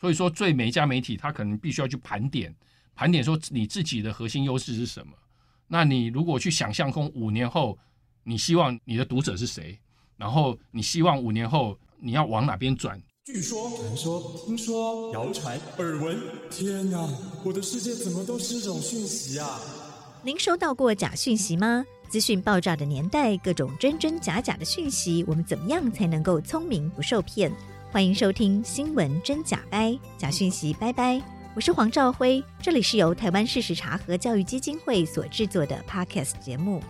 所以说，最每一家媒体，他可能必须要去盘点，盘点说你自己的核心优势是什么。那你如果去想象空五年后，你希望你的读者是谁？然后你希望五年后你要往哪边转？据说、传说、听说、谣传、耳闻，天哪！我的世界怎么都是这种讯息啊？您收到过假讯息吗？资讯爆炸的年代，各种真真假假的讯息，我们怎么样才能够聪明不受骗？欢迎收听《新闻真假掰》，假讯息拜拜。我是黄兆辉，这里是由台湾事实查核教育基金会所制作的 Podcast 节目。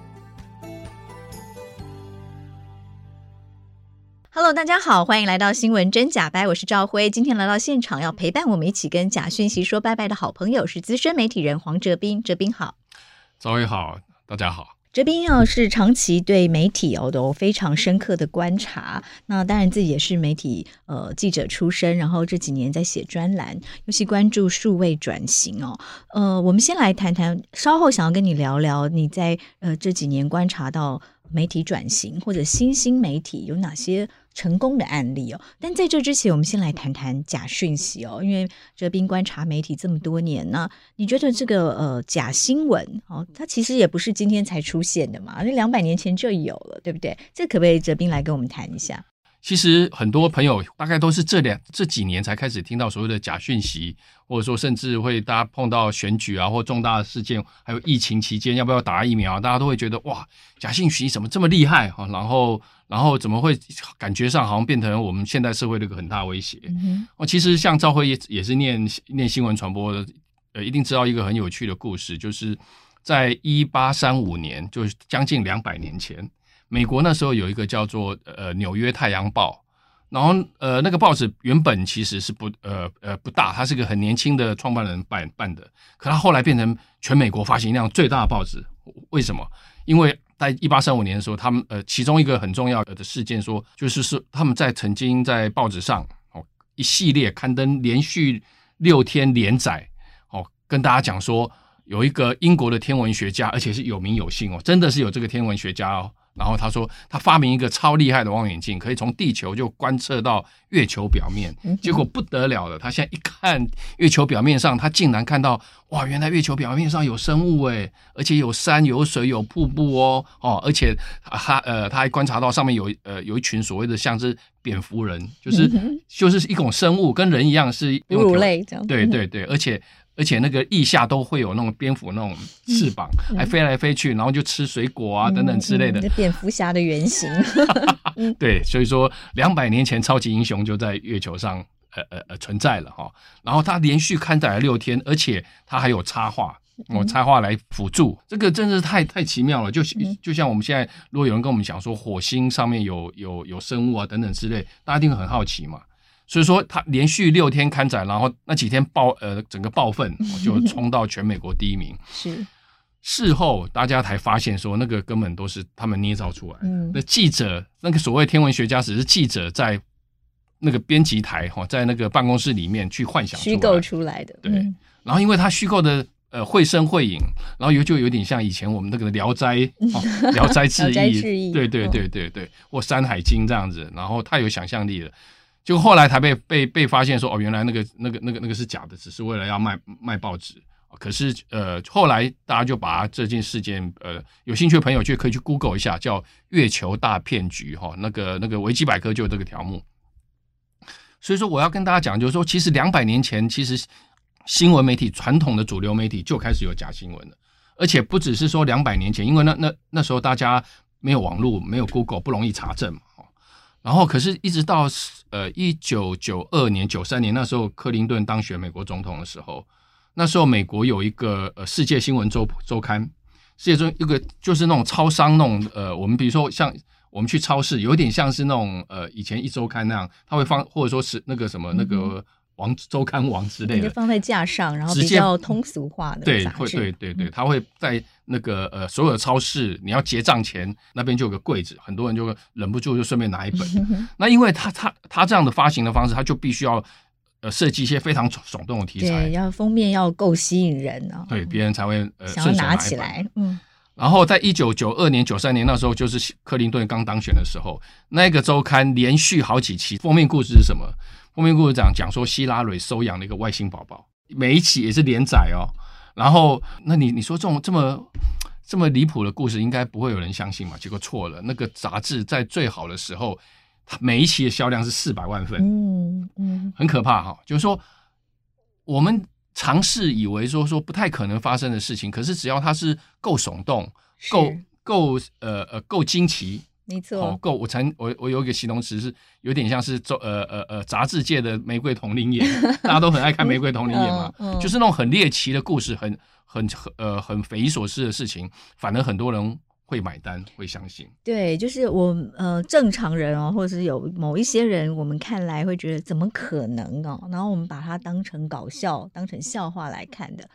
Hello，大家好，欢迎来到《新闻真假掰》，我是兆辉。今天来到现场要陪伴我们一起跟假讯息说拜拜的好朋友是资深媒体人黄哲斌，哲斌好，兆辉好，大家好。哲斌哦，是长期对媒体哦都非常深刻的观察。那当然自己也是媒体呃记者出身，然后这几年在写专栏，尤其关注数位转型哦。呃，我们先来谈谈，稍后想要跟你聊聊你在呃这几年观察到媒体转型或者新兴媒体有哪些成功的案例哦，但在这之前，我们先来谈谈假讯息哦。因为哲斌观察媒体这么多年呢，你觉得这个呃假新闻哦，它其实也不是今天才出现的嘛，那两百年前就有了，对不对？这可不可以哲斌来跟我们谈一下？其实很多朋友大概都是这两这几年才开始听到所谓的假讯息，或者说甚至会大家碰到选举啊或重大的事件，还有疫情期间要不要打疫苗，大家都会觉得哇，假讯息怎么这么厉害啊？然后然后怎么会感觉上好像变成我们现代社会的一个很大威胁？哦、嗯，其实像赵辉也也是念念新闻传播的，呃，一定知道一个很有趣的故事，就是在一八三五年，就是将近两百年前。美国那时候有一个叫做呃纽约太阳报，然后呃那个报纸原本其实是不呃呃不大，它是个很年轻的创办人办办的，可它后来变成全美国发行量最大的报纸。为什么？因为在一八三五年的时候，他们呃其中一个很重要的事件说，就是是他们在曾经在报纸上哦一系列刊登连续六天连载哦，跟大家讲说有一个英国的天文学家，而且是有名有姓哦，真的是有这个天文学家哦。然后他说，他发明一个超厉害的望远镜，可以从地球就观测到月球表面。结果不得了了，他现在一看月球表面上，他竟然看到哇，原来月球表面上有生物诶，而且有山有水有瀑布哦哦，而且他呃他还观察到上面有呃有一群所谓的像是蝙蝠人，就是就是一种生物，跟人一样是哺乳类这样。对对对，而且。而且那个腋下都会有那种蝙蝠那种翅膀，嗯、还飞来飞去，然后就吃水果啊、嗯、等等之类的。蝙蝠侠的原型。对，所以说两百年前超级英雄就在月球上呃呃呃存在了哈。然后他连续刊载了六天，而且他还有插画，我插画来辅助，这个真是太太奇妙了。就就像我们现在，如果有人跟我们讲说火星上面有有有生物啊等等之类，大家一定很好奇嘛。所以说，他连续六天刊载，然后那几天爆呃整个爆粪就冲到全美国第一名。是事后大家才发现说，那个根本都是他们捏造出来的。那记者，那个所谓天文学家，只是记者在那个编辑台哈，在那个办公室里面去幻想虚构出来的。对。然后因为他虚构的呃绘声绘影，然后有就有点像以前我们那个聊斋《聊斋》《聊斋志异》对对对对对，或《山海经》这样子，然后太有想象力了。就后来才被被被发现说哦，原来那个那个那个那个是假的，只是为了要卖卖报纸。可是呃，后来大家就把这件事件呃，有兴趣的朋友就可以去 Google 一下，叫“月球大骗局”哈，那个那个维基百科就有这个条目。所以说我要跟大家讲，就是说，其实两百年前，其实新闻媒体传统的主流媒体就开始有假新闻了，而且不只是说两百年前，因为那那那时候大家没有网络，没有 Google，不容易查证嘛。然后，可是，一直到呃一九九二年、九三年那时候，克林顿当选美国总统的时候，那时候美国有一个呃世界新闻周周刊，世界中一个就是那种超商那种呃，我们比如说像我们去超市，有点像是那种呃以前一周刊那样，他会放或者说是那个什么那个。嗯王周刊王之类的，就放在架上，然后比较通俗化的对，会对对对，他会在那个呃所有的超市，你要结账前那边就有个柜子，很多人就忍不住就顺便拿一本。那因为他他他这样的发行的方式，他就必须要呃设计一些非常耸动的题材，对，要封面要够吸引人哦，对，别人才会呃想要拿起来。嗯，然后在一九九二年、九三年那时候，就是克林顿刚当选的时候，那个周刊连续好几期封面故事是什么？封面故事讲讲说希拉蕊收养了一个外星宝宝，每一期也是连载哦。然后，那你你说这种这么这么离谱的故事，应该不会有人相信嘛？结果错了，那个杂志在最好的时候，它每一期的销量是四百万份，嗯嗯，很可怕哈、哦。就是说，我们尝试以为说说不太可能发生的事情，可是只要它是够耸动、够够呃呃够惊奇。没错，好够，我曾我我有一个形容词是有点像是呃呃呃杂志界的玫瑰瞳铃眼，大家都很爱看玫瑰瞳铃眼嘛，嗯嗯、就是那种很猎奇的故事，很很很呃很匪夷所思的事情，反而很多人会买单，会相信。对，就是我呃正常人哦，或者是有某一些人，我们看来会觉得怎么可能哦，然后我们把它当成搞笑，当成笑话来看的。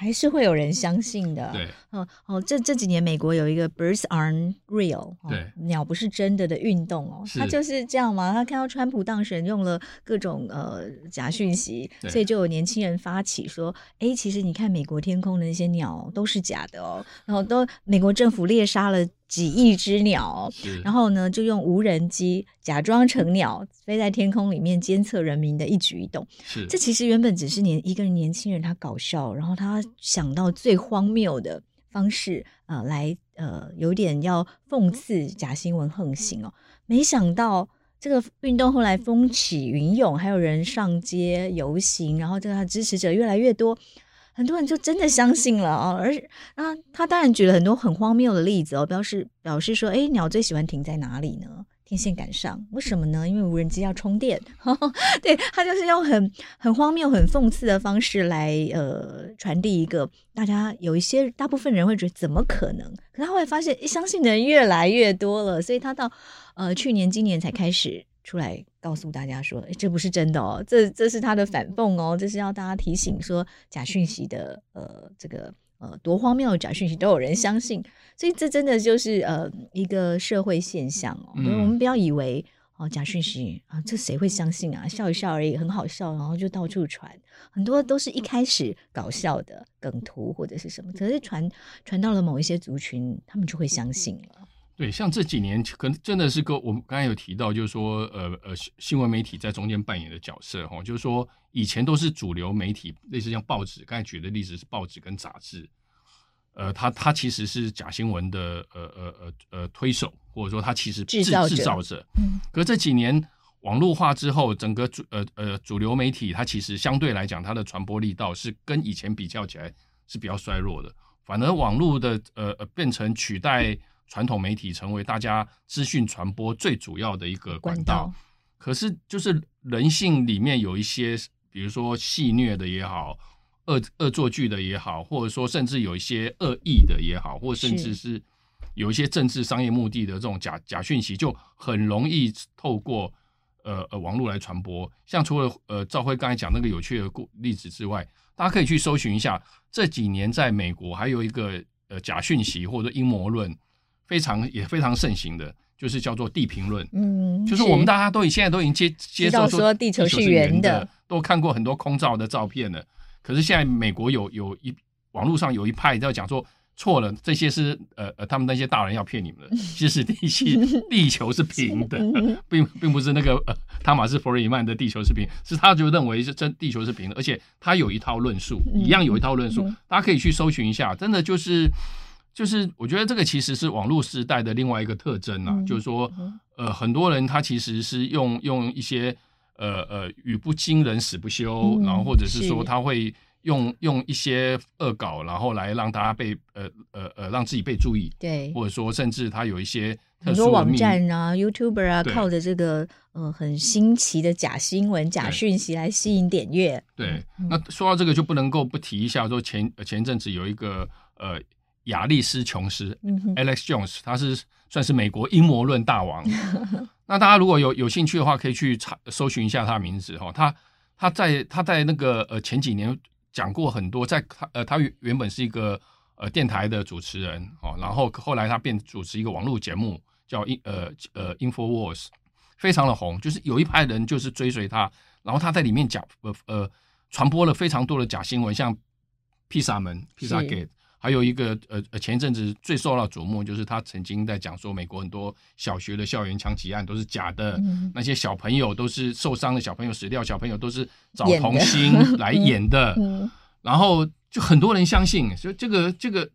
还是会有人相信的。对，哦哦，这这几年美国有一个 “birds aren't real”，对，鸟不是真的的运动哦，他就是这样嘛。他看到川普当选用了各种呃假讯息，所以就有年轻人发起说：“哎，其实你看美国天空的那些鸟都是假的哦。”然后都美国政府猎杀了。几亿只鸟，然后呢，就用无人机假装成鸟飞在天空里面监测人民的一举一动。是，这其实原本只是年一个年轻人他搞笑，然后他想到最荒谬的方式啊、呃，来呃，有点要讽刺假新闻横行哦。没想到这个运动后来风起云涌，还有人上街游行，然后这个他支持者越来越多。很多人就真的相信了哦，而啊，他当然举了很多很荒谬的例子哦，表示表示说，哎，鸟最喜欢停在哪里呢？天线杆上，为什么呢？因为无人机要充电。对，他就是用很很荒谬、很讽刺的方式来呃传递一个大家有一些大部分人会觉得怎么可能？可他后来发现，相信的人越来越多了，所以他到呃去年、今年才开始。出来告诉大家说，诶，这不是真的哦，这这是他的反讽哦，这是要大家提醒说假讯息的，呃，这个呃多荒谬的假讯息都有人相信，所以这真的就是呃一个社会现象哦。嗯、我们不要以为哦假讯息啊，这谁会相信啊？笑一笑而已，很好笑，然后就到处传，很多都是一开始搞笑的梗图或者是什么，可是传传到了某一些族群，他们就会相信了。对，像这几年可能真的是个我们刚才有提到，就是说，呃呃，新闻媒体在中间扮演的角色哈，就是说以前都是主流媒体，类似像报纸，刚才举的例子是报纸跟杂志，呃，它它其实是假新闻的呃呃呃呃推手，或者说它其实制制造者，制造者。嗯。可这几年网络化之后，整个主呃呃主流媒体它其实相对来讲，它的传播力道是跟以前比较起来是比较衰弱的，反而网络的呃呃变成取代。传统媒体成为大家资讯传播最主要的一个管道，管道，可是就是人性里面有一些，比如说戏虐的也好，恶恶作剧的也好，或者说甚至有一些恶意的也好，或甚至是有一些政治商业目的的这种假假讯息，就很容易透过呃呃网络来传播。像除了呃赵辉刚才讲那个有趣的故例子之外，大家可以去搜寻一下，这几年在美国还有一个呃假讯息或者阴谋论。非常也非常盛行的，就是叫做地平论。嗯，就是我们大家都已现在都已经接接受说地球是圆的，都看过很多空照的照片了。可是现在美国有有一网络上有一派在讲说错了，这些是呃呃他们那些大人要骗你们的，其实地 球地球是平的，并并不是那个呃汤马斯·弗里曼的地球是平，是他就认为是真地球是平的，而且他有一套论述，一样有一套论述，大家可以去搜寻一下，真的就是。就是我觉得这个其实是网络时代的另外一个特征啊，嗯、就是说，呃，很多人他其实是用用一些呃呃语不惊人死不休，嗯、然后或者是说他会用用一些恶搞，然后来让大家被呃呃呃让自己被注意，对，或者说甚至他有一些很多网站啊、YouTuber 啊，靠着这个呃很新奇的假新闻、假讯息来吸引点阅。对，嗯、那说到这个就不能够不提一下，说前前阵子有一个呃。亚历斯·琼斯、嗯、（Alex Jones），他是算是美国阴谋论大王。那大家如果有有兴趣的话，可以去查搜寻一下他的名字哈。他他在他在那个呃前几年讲过很多，在他呃他原本是一个呃电台的主持人哦，然后后来他变主持一个网络节目叫呃呃 Infowars，非常的红，就是有一派人就是追随他，然后他在里面讲呃呃传播了非常多的假新闻，像披萨门、披萨 Gate。还有一个呃呃，前一阵子最受到瞩目，就是他曾经在讲说，美国很多小学的校园枪击案都是假的，嗯、那些小朋友都是受伤的小朋友，死掉小朋友都是找童星来演的，嗯嗯、然后就很多人相信，所以这个这个，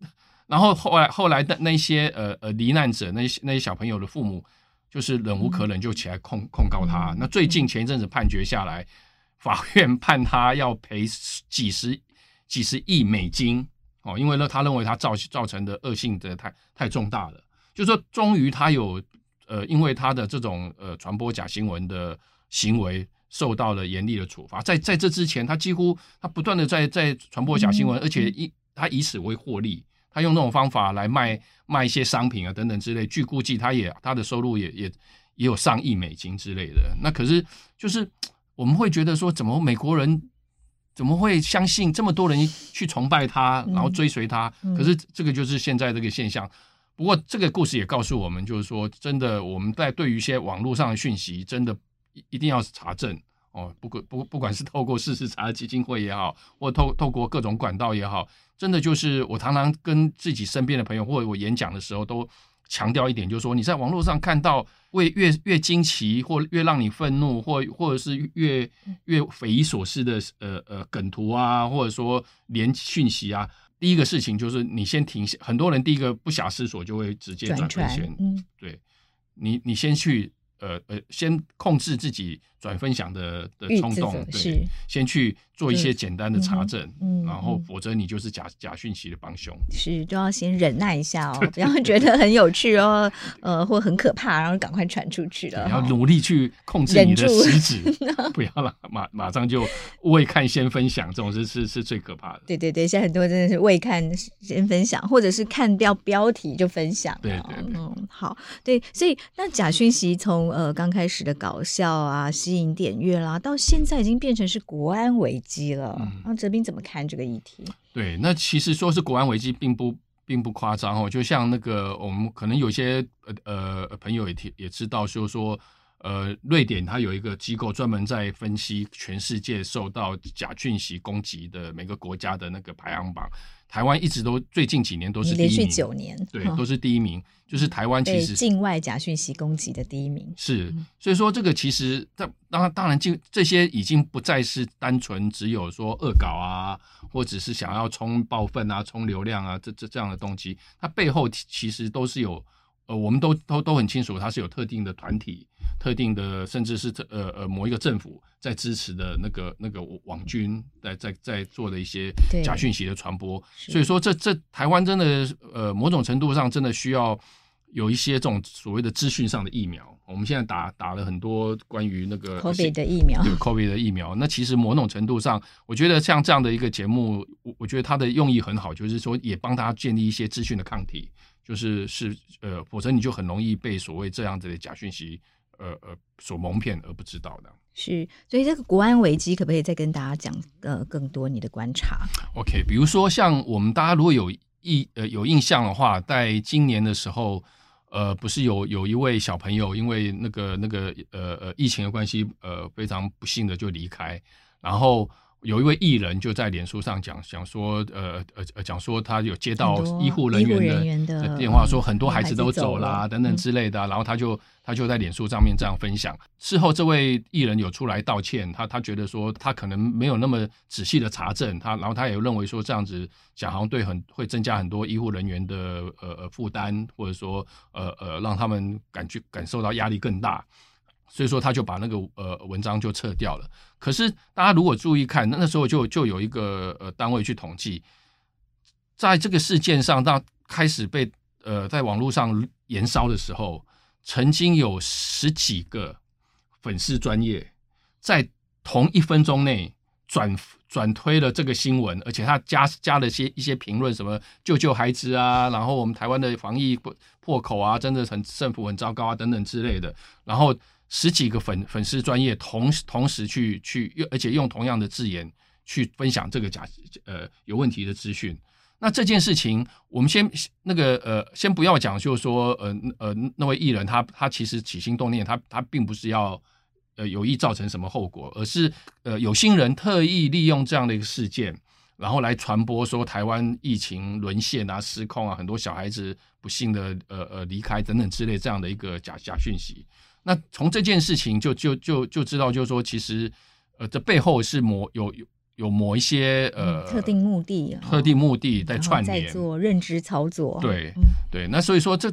然后后来后来的那些呃呃罹难者，那些那些小朋友的父母，就是忍无可忍就起来控控告他。嗯、那最近前一阵子判决下来，法院判他要赔几十几十亿美金。哦，因为呢，他认为他造造成的恶性的太太重大了，就是说终于他有呃，因为他的这种呃传播假新闻的行为受到了严厉的处罚。在在这之前，他几乎他不断的在在传播假新闻，嗯、而且以他以此为获利，他用那种方法来卖卖一些商品啊等等之类。据估计，他也他的收入也也也有上亿美金之类的。那可是就是我们会觉得说，怎么美国人？怎么会相信这么多人去崇拜他，然后追随他？可是这个就是现在这个现象。不过这个故事也告诉我们，就是说，真的我们在对于一些网络上的讯息，真的一定要查证哦。不管不不管是透过事实查基金会也好，或透透过各种管道也好，真的就是我常常跟自己身边的朋友，或者我演讲的时候都。强调一点，就是说你在网络上看到为越越惊奇，或越让你愤怒，或或者是越越匪夷所思的呃呃梗图啊，或者说连讯息啊，第一个事情就是你先停下，很多人第一个不假思索就会直接转分享，嗯，对你你先去。呃呃，先控制自己转分享的的冲动，对，先去做一些简单的查证，嗯，然后否则你就是假假讯息的帮凶。是，都要先忍耐一下哦，不要觉得很有趣哦，呃，或很可怕，然后赶快传出去了。你要努力去控制你的食指，不要了马马上就未看先分享，这种是是是最可怕的。对对对，现在很多真的是未看先分享，或者是看掉标题就分享。对对对，嗯，好，对，所以那假讯息从呃，刚开始的搞笑啊，吸引点阅啦，到现在已经变成是国安危机了。嗯、啊，哲斌怎么看这个议题？对，那其实说是国安危机，并不并不夸张哦。就像那个，我们可能有些呃呃朋友也听也知道，就是说呃，瑞典它有一个机构专门在分析全世界受到假讯息攻击的每个国家的那个排行榜。台湾一直都最近几年都是第一名，连续九年，对，都是第一名。就是台湾其实境外假讯息攻击的第一名是，所以说这个其实当当然当然，就这些已经不再是单纯只有说恶搞啊，或者是想要冲爆粪啊、冲流量啊这这这样的动机，它背后其实都是有。呃，我们都都都很清楚，它是有特定的团体、特定的，甚至是呃呃某一个政府在支持的那个那个网军在在在做的一些假讯息的传播。所以说这，这这台湾真的呃某种程度上真的需要有一些这种所谓的资讯上的疫苗。我们现在打打了很多关于那个 COVID 的疫苗，对 COVID 的疫苗。那其实某种程度上，我觉得像这样的一个节目，我我觉得它的用意很好，就是说也帮大家建立一些资讯的抗体。就是是呃，否则你就很容易被所谓这样子的假讯息，呃呃所蒙骗而不知道的。是，所以这个国安危机可不可以再跟大家讲呃更多你的观察？OK，比如说像我们大家如果有印呃有印象的话，在今年的时候，呃，不是有有一位小朋友因为那个那个呃呃疫情的关系，呃非常不幸的就离开，然后。有一位艺人就在脸书上讲讲说，呃呃呃，讲说他有接到医护人员的电话，说很多孩子都走啦等等之类的，然后他就他就在脸书上面这样分享。事后这位艺人有出来道歉，他他觉得说他可能没有那么仔细的查证，他然后他也认为说这样子讲好像对很会增加很多医护人员的呃呃负担，或者说呃呃让他们感觉感受到压力更大。所以说他就把那个呃文章就撤掉了。可是大家如果注意看，那那时候就就有一个呃单位去统计，在这个事件上，当开始被呃在网络上延烧的时候，曾经有十几个粉丝专业在同一分钟内转转推了这个新闻，而且他加加了些一些评论，什么救救孩子啊，然后我们台湾的防疫破口啊，真的很政府很糟糕啊等等之类的，然后。十几个粉粉丝专业同同时去去，而且用同样的字眼去分享这个假呃有问题的资讯。那这件事情，我们先那个呃，先不要讲，就是说呃呃那位艺人他他其实起心动念，他他并不是要呃有意造成什么后果，而是呃有心人特意利用这样的一个事件，然后来传播说台湾疫情沦陷啊、失控啊，很多小孩子不幸的呃呃离开等等之类这样的一个假假讯息。那从这件事情就就就就知道，就是说其实呃这背后是某有有有某一些呃、嗯、特定目的、特定目的在串联，在做认知操作。对、嗯、对，那所以说这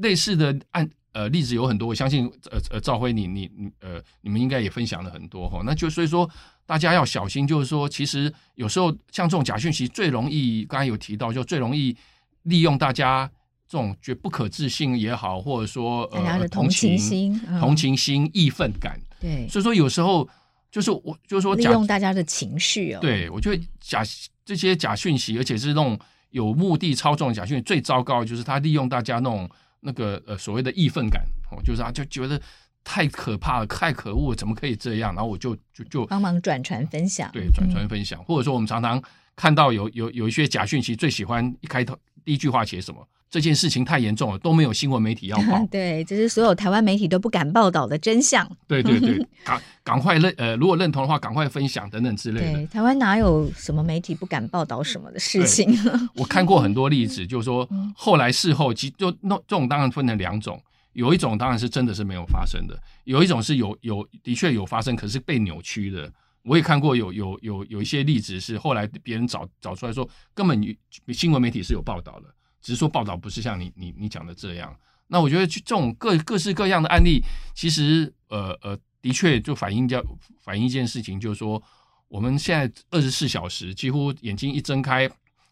类似的案。呃，例子有很多，我相信，呃呃，赵辉，你你你，呃，你们应该也分享了很多哈。那就所以说，大家要小心，就是说，其实有时候像这种假讯息，最容易，刚才有提到，就最容易利用大家这种觉不可置信也好，或者说呃，同情心、同情心、义愤感。对，所以说有时候就是我，就是说，利用大家的情绪哦。对，我觉得假这些假讯息，而且是那种有目的操纵的假讯息，最糟糕的就是他利用大家那种。那个呃所谓的义愤感哦，就是啊就觉得太可怕了，太可恶了，怎么可以这样？然后我就就就帮忙转传分享，对，转传分享，嗯、或者说我们常常看到有有有一些假讯息，最喜欢一开头第一句话写什么？这件事情太严重了，都没有新闻媒体要报。对，这是所有台湾媒体都不敢报道的真相。对对对，赶赶快认呃，如果认同的话，赶快分享等等之类的。对，台湾哪有什么媒体不敢报道什么的事情？我看过很多例子，就是说后来事后，其就那这种当然分成两种，有一种当然是真的是没有发生的，有一种是有有的确有发生，可是被扭曲的。我也看过有有有有一些例子是后来别人找找出来说，根本新闻媒体是有报道的。只是说报道不是像你你你讲的这样，那我觉得这种各各式各样的案例，其实呃呃的确就反映掉反映一件事情，就是说我们现在二十四小时几乎眼睛一睁开，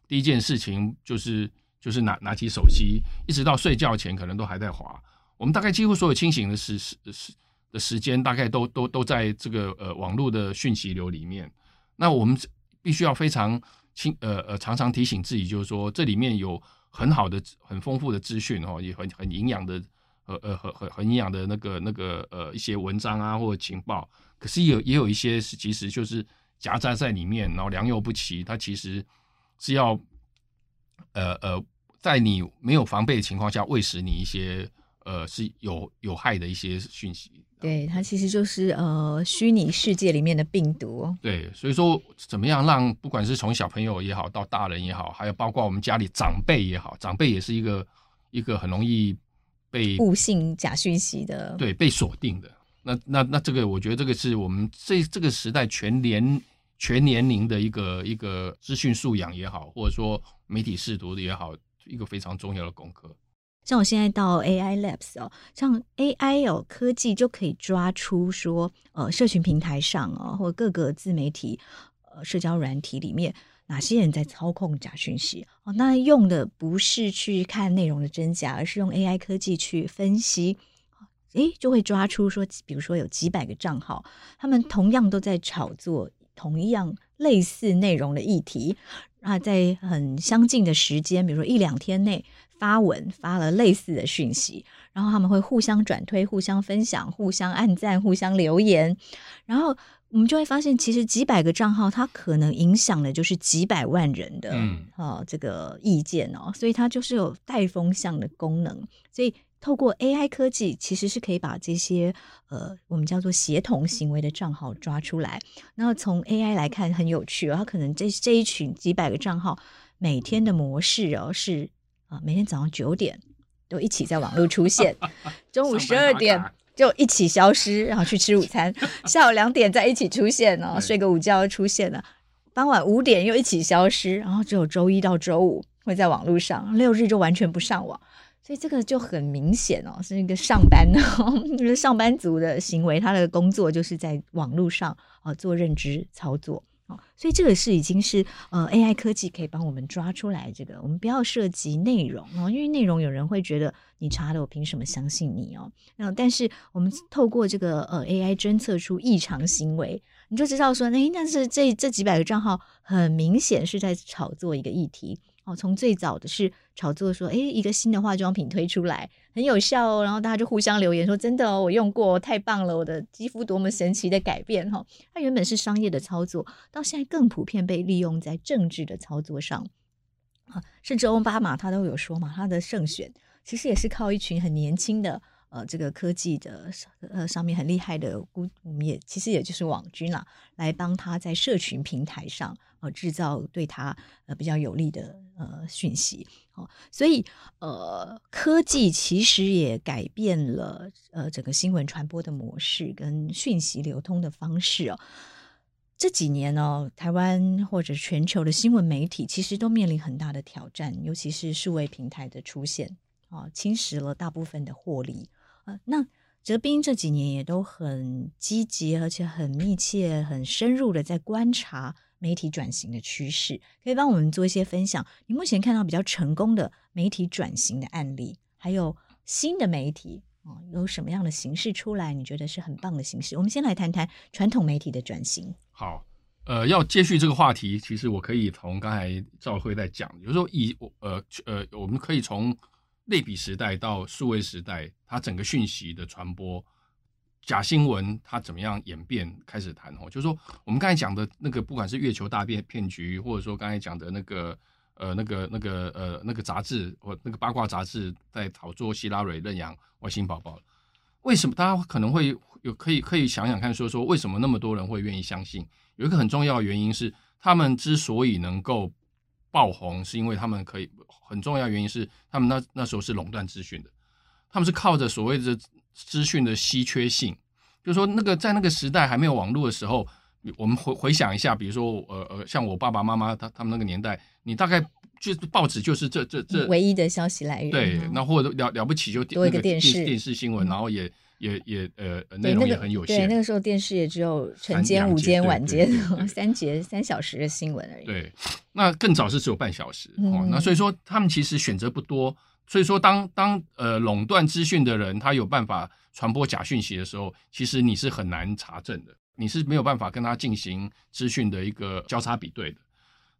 第一件事情就是就是拿拿起手机，一直到睡觉前可能都还在滑。我们大概几乎所有清醒的时时时时间，大概都都都在这个呃网络的讯息流里面。那我们必须要非常清呃呃常常提醒自己，就是说这里面有。很好的、很丰富的资讯哦，也很很营养的，呃呃，很很很营养的那个那个呃一些文章啊或者情报，可是有也有一些是其实就是夹杂在里面，然后良莠不齐，它其实是要呃呃在你没有防备的情况下喂食你一些呃是有有害的一些讯息。对，它其实就是呃虚拟世界里面的病毒。对，所以说怎么样让不管是从小朋友也好，到大人也好，还有包括我们家里长辈也好，长辈也是一个一个很容易被误信假讯息的，对，被锁定的。那那那这个，我觉得这个是我们这这个时代全年全年龄的一个一个资讯素养也好，或者说媒体视读的也好，一个非常重要的功课。像我现在到 AI Labs 哦，像 AI 哦科技就可以抓出说，呃，社群平台上哦，或各个自媒体、呃，社交软体里面哪些人在操控假讯息哦。那用的不是去看内容的真假，而是用 AI 科技去分析，诶，就会抓出说，比如说有几百个账号，他们同样都在炒作同一样类似内容的议题啊，在很相近的时间，比如说一两天内。发文发了类似的讯息，然后他们会互相转推、互相分享、互相按赞、互相留言，然后我们就会发现，其实几百个账号，它可能影响的就是几百万人的、嗯、哦这个意见哦，所以它就是有带风向的功能。所以透过 AI 科技，其实是可以把这些呃我们叫做协同行为的账号抓出来。然后从 AI 来看，很有趣哦，它可能这这一群几百个账号每天的模式哦是。啊，每天早上九点都一起在网络出现，中午十二点就一起消失，然后去吃午餐，下午两点再一起出现哦，睡个午觉又出现了，傍晚五点又一起消失，然后只有周一到周五会在网络上，六日就完全不上网，所以这个就很明显哦，是一个上班哦，就是上班族的行为，他的工作就是在网络上啊做认知操作。哦，所以这个是已经是呃 AI 科技可以帮我们抓出来这个，我们不要涉及内容哦，因为内容有人会觉得你查了，我凭什么相信你哦？那但是我们透过这个呃 AI 侦测出异常行为，你就知道说，哎，但是这这几百个账号很明显是在炒作一个议题。哦，从最早的是炒作说，诶，一个新的化妆品推出来很有效哦，然后大家就互相留言说，真的哦，我用过，太棒了，我的肌肤多么神奇的改变哈。它原本是商业的操作，到现在更普遍被利用在政治的操作上啊，甚至奥巴马他都有说嘛，他的胜选其实也是靠一群很年轻的呃这个科技的呃上面很厉害的，估我们也其实也就是网军啦，来帮他在社群平台上呃制造对他呃比较有利的呃讯息。哦，所以呃科技其实也改变了呃整个新闻传播的模式跟讯息流通的方式哦。这几年呢、哦，台湾或者全球的新闻媒体其实都面临很大的挑战，尤其是数位平台的出现啊，侵蚀了大部分的获利啊。那哲斌这几年也都很积极，而且很密切、很深入的在观察媒体转型的趋势，可以帮我们做一些分享。你目前看到比较成功的媒体转型的案例，还有新的媒体啊，有什么样的形式出来？你觉得是很棒的形式？我们先来谈谈传统媒体的转型。好，呃，要接续这个话题，其实我可以从刚才赵辉在讲，就是说以呃呃，我们可以从类比时代到数位时代，它整个讯息的传播，假新闻它怎么样演变，开始谈哦，就是说我们刚才讲的那个，不管是月球大变骗局，或者说刚才讲的那个呃那个那个呃那个杂志或那个八卦杂志在炒作希拉蕊认养外星宝宝，为什么大家可能会？有可以可以想想看，说说为什么那么多人会愿意相信？有一个很重要的原因是，他们之所以能够爆红，是因为他们可以很重要原因是，他们那那时候是垄断资讯的，他们是靠着所谓的资讯的稀缺性，就是说那个在那个时代还没有网络的时候，我们回回想一下，比如说呃呃，像我爸爸妈妈他他们那个年代，你大概就是报纸就是这这这唯一的消息来源，对，那或者了了不起就多一个电视电视新闻，然后也。也也呃内容也很有限，对，那个时候电视也只有晨间、午间、晚间 三节三小时的新闻而已。对，那更早是只有半小时、嗯、哦。那所以说他们其实选择不多，所以说当当呃垄断资讯的人他有办法传播假讯息的时候，其实你是很难查证的，你是没有办法跟他进行资讯的一个交叉比对的。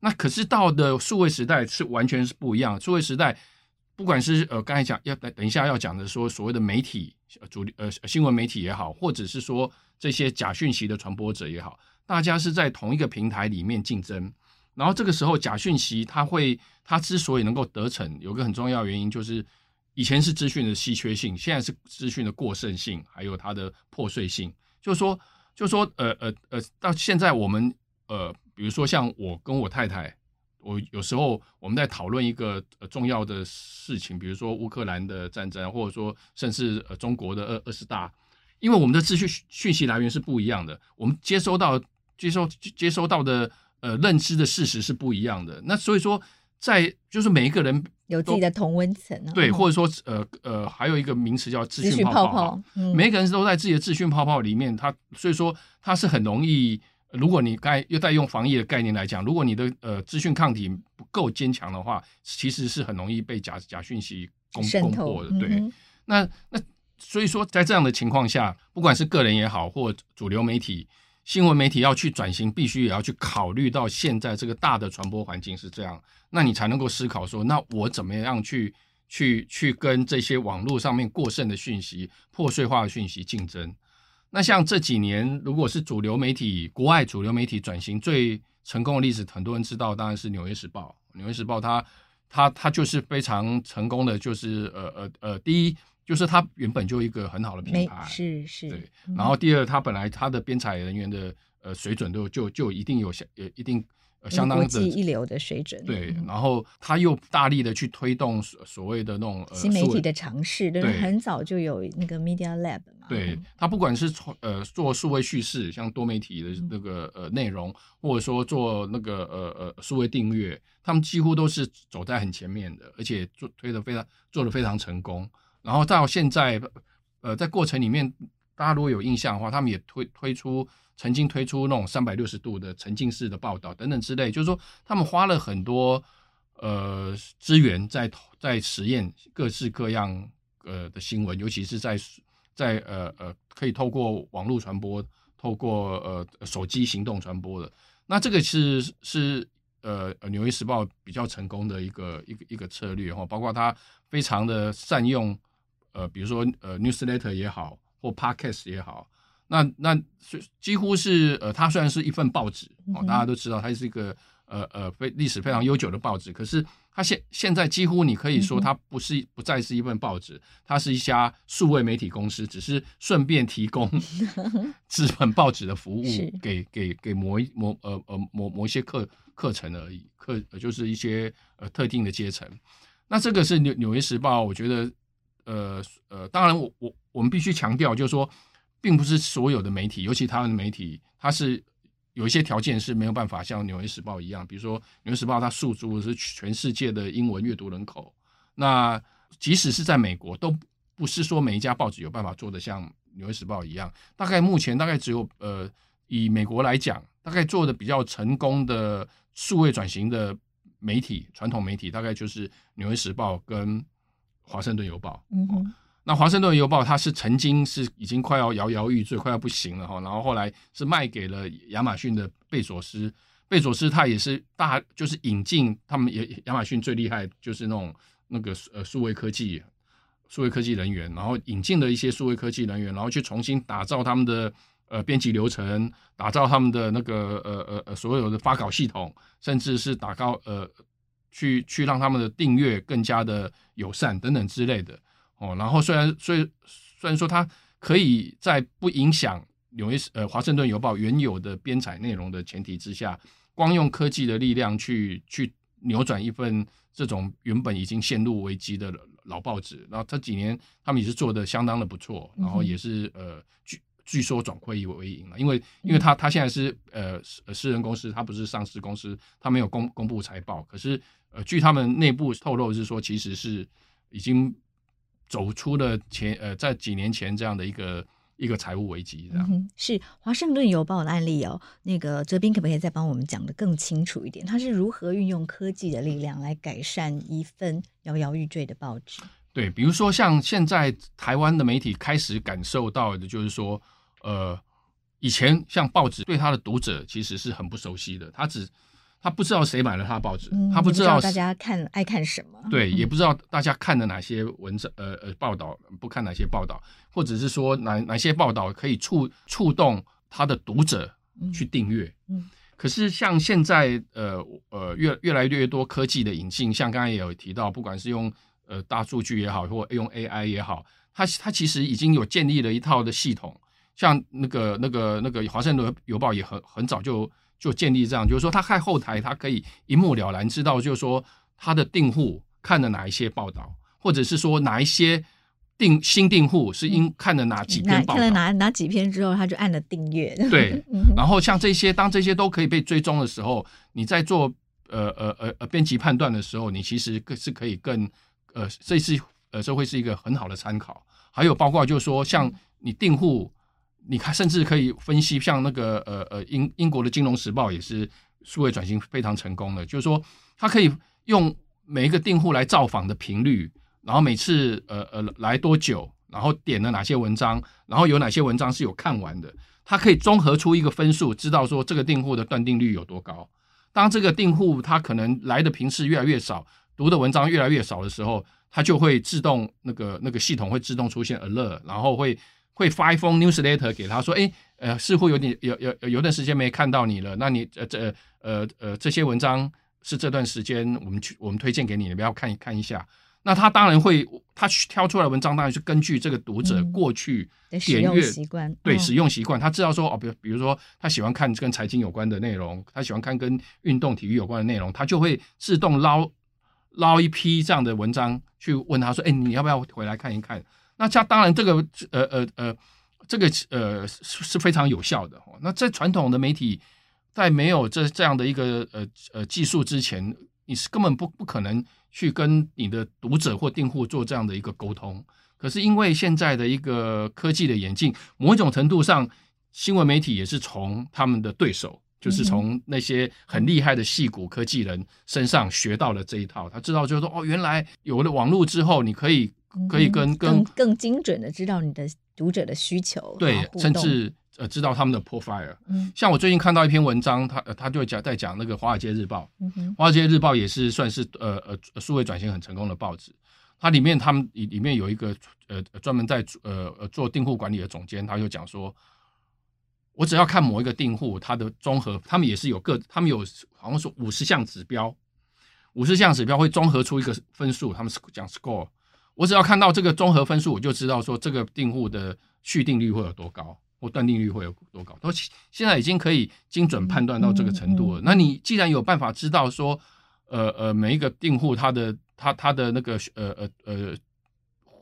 那可是到的数位时代是完全是不一样，数位时代。不管是呃刚才讲要等等一下要讲的说所谓的媒体主流呃新闻媒体也好，或者是说这些假讯息的传播者也好，大家是在同一个平台里面竞争。然后这个时候假讯息它会它之所以能够得逞，有个很重要原因就是以前是资讯的稀缺性，现在是资讯的过剩性，还有它的破碎性。就是说就是说呃呃呃到现在我们呃比如说像我跟我太太。我有时候我们在讨论一个重要的事情，比如说乌克兰的战争，或者说甚至呃中国的二二十大，因为我们的资讯讯息来源是不一样的，我们接收到接收接收到的呃认知的事实是不一样的。那所以说，在就是每一个人有自己的同温层，对，或者说呃呃还有一个名词叫资讯泡泡，每一个人都在自己的资讯泡泡里面，他所以说他是很容易。如果你该又在用防疫的概念来讲，如果你的呃资讯抗体不够坚强的话，其实是很容易被假假讯息攻攻破的。对，嗯、那那所以说，在这样的情况下，不管是个人也好，或主流媒体、新闻媒体要去转型，必须也要去考虑到现在这个大的传播环境是这样，那你才能够思考说，那我怎么样去去去跟这些网络上面过剩的讯息、破碎化的讯息竞争。那像这几年，如果是主流媒体、国外主流媒体转型最成功的例子，很多人知道，当然是《纽约时报》。《纽约时报》它它它就是非常成功的，就是呃呃呃，第一就是它原本就一个很好的品牌，是是，对。然后第二，它本来它的编采人员的呃水准都就就一定有相呃一定。相当的国际一流的水准，对，然后他又大力的去推动所所谓的那种新媒体的尝试，对，很早就有那个 Media Lab 嘛。对，他不管是从呃做数位叙事，像多媒体的那个呃内容，或者说做那个呃呃数位订阅，他们几乎都是走在很前面的，而且做推的非常做的非常成功。然后到现在，呃，在过程里面，大家如果有印象的话，他们也推推出。曾经推出那种三百六十度的沉浸式的报道等等之类，就是说他们花了很多呃资源在在实验各式各样呃的新闻，尤其是在在呃呃可以透过网络传播，透过呃手机行动传播的。那这个是是呃《纽约时报》比较成功的一个一个一个策略哈，包括他非常的善用呃比如说呃 newsletter 也好，或 podcast 也好。那那几乎是呃，它虽然是一份报纸哦，大家都知道它是一个呃呃非历史非常悠久的报纸，可是它现现在几乎你可以说它不是不再是一份报纸，它是一家数位媒体公司，只是顺便提供 纸本报纸的服务给给给某一某呃呃某某一些课课程而已，课就是一些呃特定的阶层。那这个是纽纽约时报，我觉得呃呃，当然我我我们必须强调，就是说，并不是所有的媒体，尤其台湾的媒体，它是。有一些条件是没有办法像《纽约时报》一样，比如说《纽约时报》它诉诸的是全世界的英文阅读人口，那即使是在美国，都不是说每一家报纸有办法做得像《纽约时报》一样。大概目前大概只有呃，以美国来讲，大概做的比较成功的数位转型的媒体，传统媒体大概就是《纽约时报》跟《华盛顿邮报》。嗯哼。那《华盛顿邮报》它是曾经是已经快要摇摇欲坠，快要不行了哈，然后后来是卖给了亚马逊的贝佐斯。贝佐斯他也是大，就是引进他们也亚马逊最厉害就是那种那个呃数位科技、数位科技人员，然后引进了一些数位科技人员，然后去重新打造他们的呃编辑流程，打造他们的那个呃呃呃所有的发稿系统，甚至是打高呃去去让他们的订阅更加的友善等等之类的。哦，然后虽然，虽虽然说它可以在不影响纽约呃华盛顿邮报原有的编采内容的前提之下，光用科技的力量去去扭转一份这种原本已经陷入危机的老报纸，然后这几年他们也是做的相当的不错，然后也是呃据据说转亏为盈了，因为因为他他现在是呃私人公司，他不是上市公司，他没有公公布财报，可是呃据他们内部透露是说，其实是已经。走出了前呃，在几年前这样的一个一个财务危机，这样、嗯、是华盛顿邮报的案例哦。那个哲斌可不可以再帮我们讲得更清楚一点？他是如何运用科技的力量来改善一份摇摇欲坠的报纸？对，比如说像现在台湾的媒体开始感受到的，就是说，呃，以前像报纸对他的读者其实是很不熟悉的，他只。他不知道谁买了他的报纸，嗯、他不知道，大家看爱看什么，对，也不知道大家看的哪些文章，呃呃报道，不看哪些报道，或者是说哪哪些报道可以触触动他的读者去订阅。嗯嗯、可是像现在，呃呃，越越来越多科技的引进，像刚才也有提到，不管是用呃大数据也好，或用 AI 也好，它它其实已经有建立了一套的系统，像那个那个那个华盛顿邮报也很很早就。就建立这样，就是说他看后台，他可以一目了然知道，就是说他的订户看了哪一些报道，或者是说哪一些订新订户是因看了哪几篇报道，看了哪哪几篇之后，他就按了订阅。对，然后像这些，当这些都可以被追踪的时候，你在做呃呃呃呃编辑判断的时候，你其实是可以更呃，这是呃这会是一个很好的参考。还有包括就是说，像你订户。你看，甚至可以分析，像那个呃呃英英国的《金融时报》也是数位转型非常成功的，就是说，它可以用每一个订户来造访的频率，然后每次呃呃来多久，然后点了哪些文章，然后有哪些文章是有看完的，它可以综合出一个分数，知道说这个订户的断定率有多高。当这个订户他可能来的频次越来越少，读的文章越来越少的时候，它就会自动那个那个系统会自动出现 alert，然后会。会发一封 newsletter 给他说，哎，呃，似乎有点有有有段时间没看到你了。那你呃这呃呃这些文章是这段时间我们去我们推荐给你，你不要看一看一下。那他当然会，他挑出来的文章当然是根据这个读者过去点阅习惯，对使用习惯，他知道说哦，比比如说他喜欢看跟财经有关的内容，他喜欢看跟运动体育有关的内容，他就会自动捞捞一批这样的文章去问他说，哎，你要不要回来看一看？那这当然，这个呃呃呃，这个呃是是非常有效的。那在传统的媒体，在没有这这样的一个呃呃技术之前，你是根本不不可能去跟你的读者或订户做这样的一个沟通。可是因为现在的一个科技的演进，某一种程度上，新闻媒体也是从他们的对手，就是从那些很厉害的戏骨科技人身上学到了这一套。他知道就是说，哦，原来有了网络之后，你可以。可以跟跟更更精准的知道你的读者的需求，对，甚至呃知道他们的 profile。嗯，像我最近看到一篇文章，他他就讲在讲那个《华尔街日报》。嗯，《华尔街日报》也是算是呃呃数位转型很成功的报纸。它里面他们里里面有一个呃专门在呃呃做订户管理的总监，他就讲说，我只要看某一个订户，他的综合，他们也是有个，他们有好像说五十项指标，五十项指标会综合出一个分数，他们是讲 score。我只要看到这个综合分数，我就知道说这个订户的续订率会有多高，或断订率会有多高。都现在已经可以精准判断到这个程度了。那你既然有办法知道说，呃呃，每一个订户他的他他的那个呃呃呃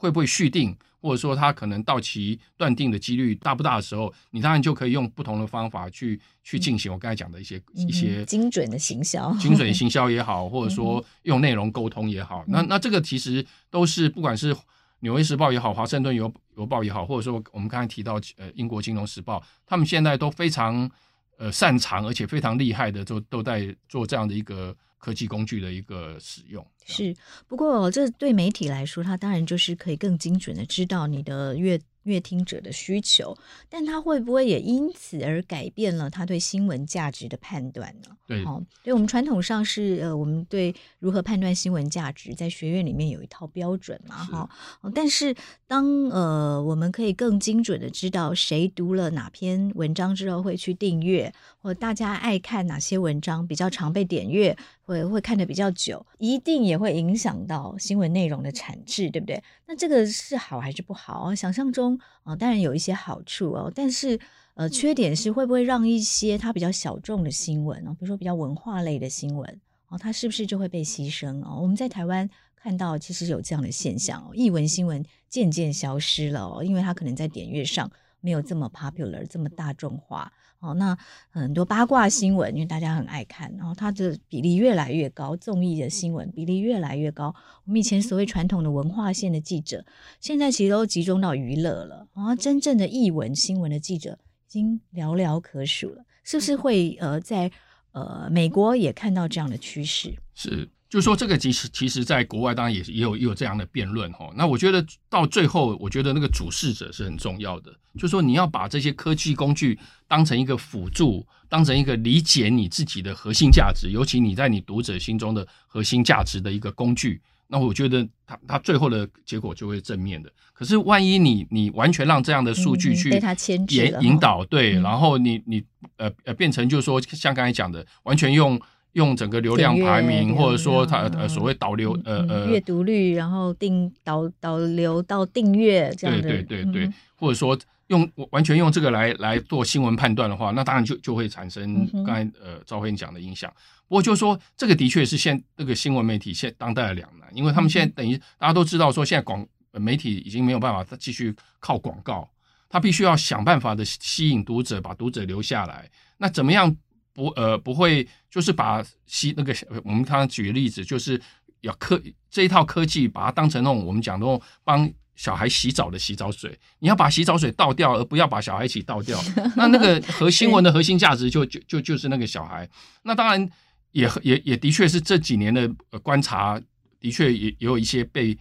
会不会续订？或者说它可能到期断定的几率大不大的时候，你当然就可以用不同的方法去去进行我刚才讲的一些、嗯、一些精准的行销，精准行销也好，或者说用内容沟通也好，嗯、那那这个其实都是不管是纽约时报也好，华盛顿邮邮报也好，或者说我们刚才提到呃英国金融时报，他们现在都非常呃擅长而且非常厉害的，都都在做这样的一个。科技工具的一个使用是，不过这对媒体来说，它当然就是可以更精准的知道你的阅阅听者的需求，但它会不会也因此而改变了他对新闻价值的判断呢？对，好，对我们传统上是呃，我们对如何判断新闻价值，在学院里面有一套标准嘛，哈，但是当呃，我们可以更精准的知道谁读了哪篇文章之后会去订阅，或大家爱看哪些文章比较常被点阅。会会看得比较久，一定也会影响到新闻内容的产质，对不对？那这个是好还是不好？想象中啊、当然有一些好处哦，但是呃，缺点是会不会让一些它比较小众的新闻哦，比如说比较文化类的新闻哦，它是不是就会被牺牲哦？我们在台湾看到其实有这样的现象哦，译文新闻渐渐消失了哦，因为它可能在点阅上没有这么 popular，这么大众化。哦，那很多八卦新闻，因为大家很爱看，然后它的比例越来越高，综艺的新闻比例越来越高。我们以前所谓传统的文化线的记者，现在其实都集中到娱乐了，然后真正的译文新闻的记者已经寥寥可数了。是不是会呃，在呃美国也看到这样的趋势？是。就是说，这个其实其实，在国外当然也也有也有这样的辩论哈。那我觉得到最后，我觉得那个主事者是很重要的。就是说，你要把这些科技工具当成一个辅助，当成一个理解你自己的核心价值，尤其你在你读者心中的核心价值的一个工具。那我觉得他他最后的结果就会正面的。可是万一你你完全让这样的数据去被他牵制了，引导对，然后你你呃呃变成就是说像刚才讲的，完全用。用整个流量排名，或者说它呃所谓导流呃呃阅读率，然后订导导流到订阅这样的，对对对对，或者说用完全用这个来来做新闻判断的话，那当然就就会产生刚才呃赵辉讲的影响。不过就是说这个的确是现这个新闻媒体现当代的两难，因为他们现在等于大家都知道说现在广媒体已经没有办法再继续靠广告，他必须要想办法的吸引读者，把读者留下来。那怎么样？不呃不会，就是把洗那个我们刚刚举个例子，就是要科这一套科技，把它当成那种我们讲的那种帮小孩洗澡的洗澡水，你要把洗澡水倒掉，而不要把小孩一起倒掉。那那个核新闻的核心价值就就就就是那个小孩。那当然也也也的确是这几年的观察，的确也也有一些被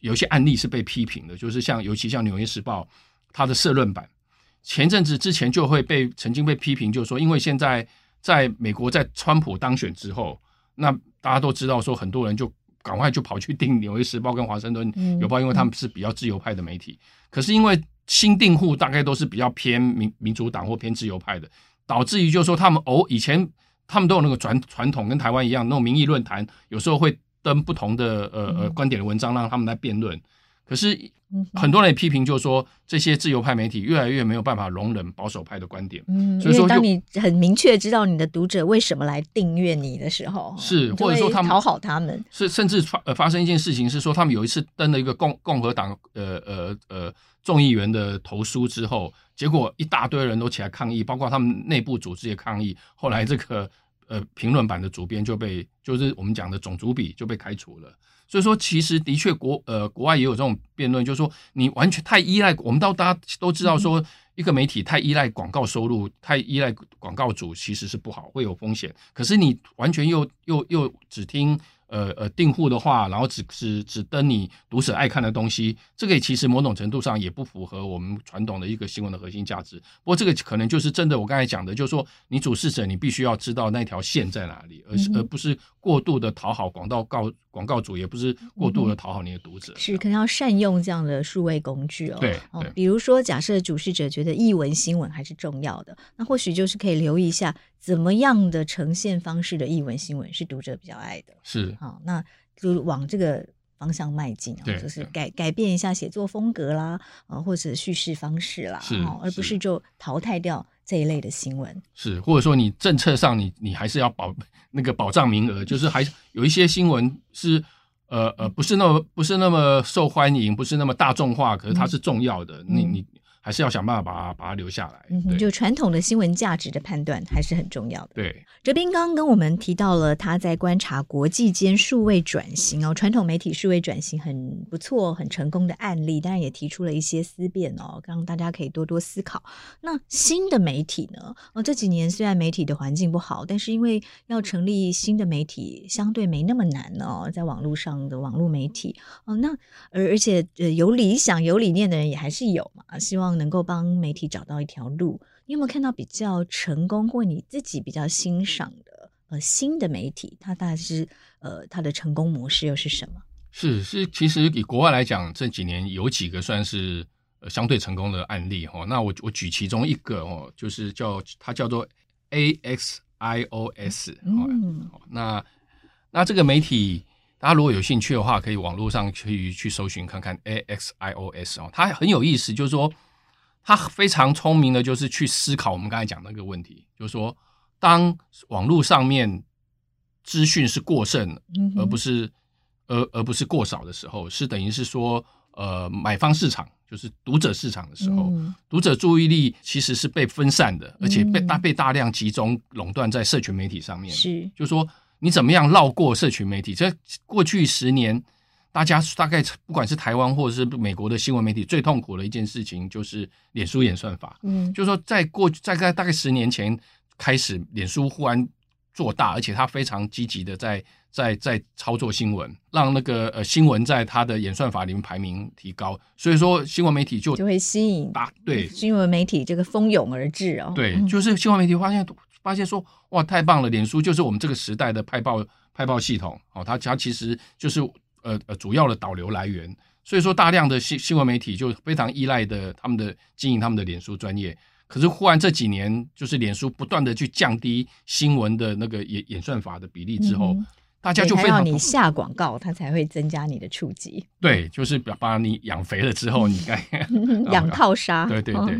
有一些案例是被批评的，就是像尤其像《纽约时报》它的社论版，前阵子之前就会被曾经被批评，就是说因为现在。在美国，在川普当选之后，那大家都知道说，很多人就赶快就跑去订《纽约时报》跟《华盛顿邮报》，因为他们是比较自由派的媒体。可是因为新订户大概都是比较偏民民主党或偏自由派的，导致于就是说，他们哦，以前他们都有那个传传统，跟台湾一样那种民意论坛，有时候会登不同的呃呃观点的文章，让他们来辩论。可是很多人也批评，就是说这些自由派媒体越来越没有办法容忍保守派的观点。嗯，所以说当你很明确知道你的读者为什么来订阅你的时候，是或者说他们讨好他们，是甚至发呃发生一件事情是说，他们有一次登了一个共共和党呃呃呃众议员的投书之后，结果一大堆人都起来抗议，包括他们内部组织也抗议。后来这个呃评论版的主编就被就是我们讲的种族比就被开除了。所以说，其实的确国呃国外也有这种辩论，就是说你完全太依赖，我们到大家都知道说，一个媒体太依赖广告收入，太依赖广告主其实是不好，会有风险。可是你完全又又又只听呃呃订户的话，然后只只只登你读者爱看的东西，这个其实某种程度上也不符合我们传统的一个新闻的核心价值。不过这个可能就是真的，我刚才讲的，就是说你主事者你必须要知道那条线在哪里，而是而不是过度的讨好广告告广告主，也不是过度的讨好你的读者。是可能要善用这样的数位工具哦。对，哦，比如说假设主事者觉得译文新闻还是重要的，那或许就是可以留意一下怎么样的呈现方式的译文新闻是读者比较爱的。是，好，那。就往这个方向迈进啊，就是改改变一下写作风格啦，啊，或者叙事方式啦，是，而不是就淘汰掉这一类的新闻。是，或者说你政策上你你还是要保那个保障名额，就是还有一些新闻是呃呃不是那么不是那么受欢迎，不是那么大众化，可是它是重要的，嗯、你你。还是要想办法把它把它留下来。嗯，就传统的新闻价值的判断还是很重要的。对，哲斌刚刚跟我们提到了他在观察国际间数位转型哦，传统媒体数位转型很不错、很成功的案例，当然也提出了一些思辨哦，让大家可以多多思考。那新的媒体呢？哦，这几年虽然媒体的环境不好，但是因为要成立新的媒体相对没那么难哦，在网络上的网络媒体哦，那而而且呃有理想、有理念的人也还是有嘛，希望。能够帮媒体找到一条路，你有没有看到比较成功或你自己比较欣赏的呃新的媒体？它大概是呃它的成功模式又是什么？是是，其实以国外来讲，这几年有几个算是呃相对成功的案例哈。那我我举其中一个哦，就是叫它叫做 AXIOS。嗯，那那这个媒体大家如果有兴趣的话，可以网络上可以去搜寻看看 AXIOS 哦，它很有意思，就是说。他非常聪明的，就是去思考我们刚才讲那个问题，就是说，当网络上面资讯是过剩，而不是而而不是过少的时候，是等于是说，呃，买方市场就是读者市场的时候，读者注意力其实是被分散的，而且被大被大量集中垄断在社群媒体上面。是，就是说，你怎么样绕过社群媒体？这过去十年。大家大概不管是台湾或者是美国的新闻媒体，最痛苦的一件事情就是脸书演算法。嗯，就是说，在过去在在大概十年前开始，脸书忽然做大，而且它非常积极的在在在操作新闻，让那个呃新闻在它的演算法里面排名提高。所以说，新闻媒体就就会吸引大对新闻媒体这个蜂拥而至哦。对，就是新闻媒体发现发现说，哇，太棒了！脸书就是我们这个时代的派报派报系统哦，它它其实就是。呃呃，主要的导流来源，所以说大量的新新闻媒体就非常依赖的他们的经营他们的脸书专业。可是忽然这几年，就是脸书不断的去降低新闻的那个演演算法的比例之后，嗯、大家就非常要你下广告，它才会增加你的触及。对，就是把把你养肥了之后，你该 养套杀。对对对，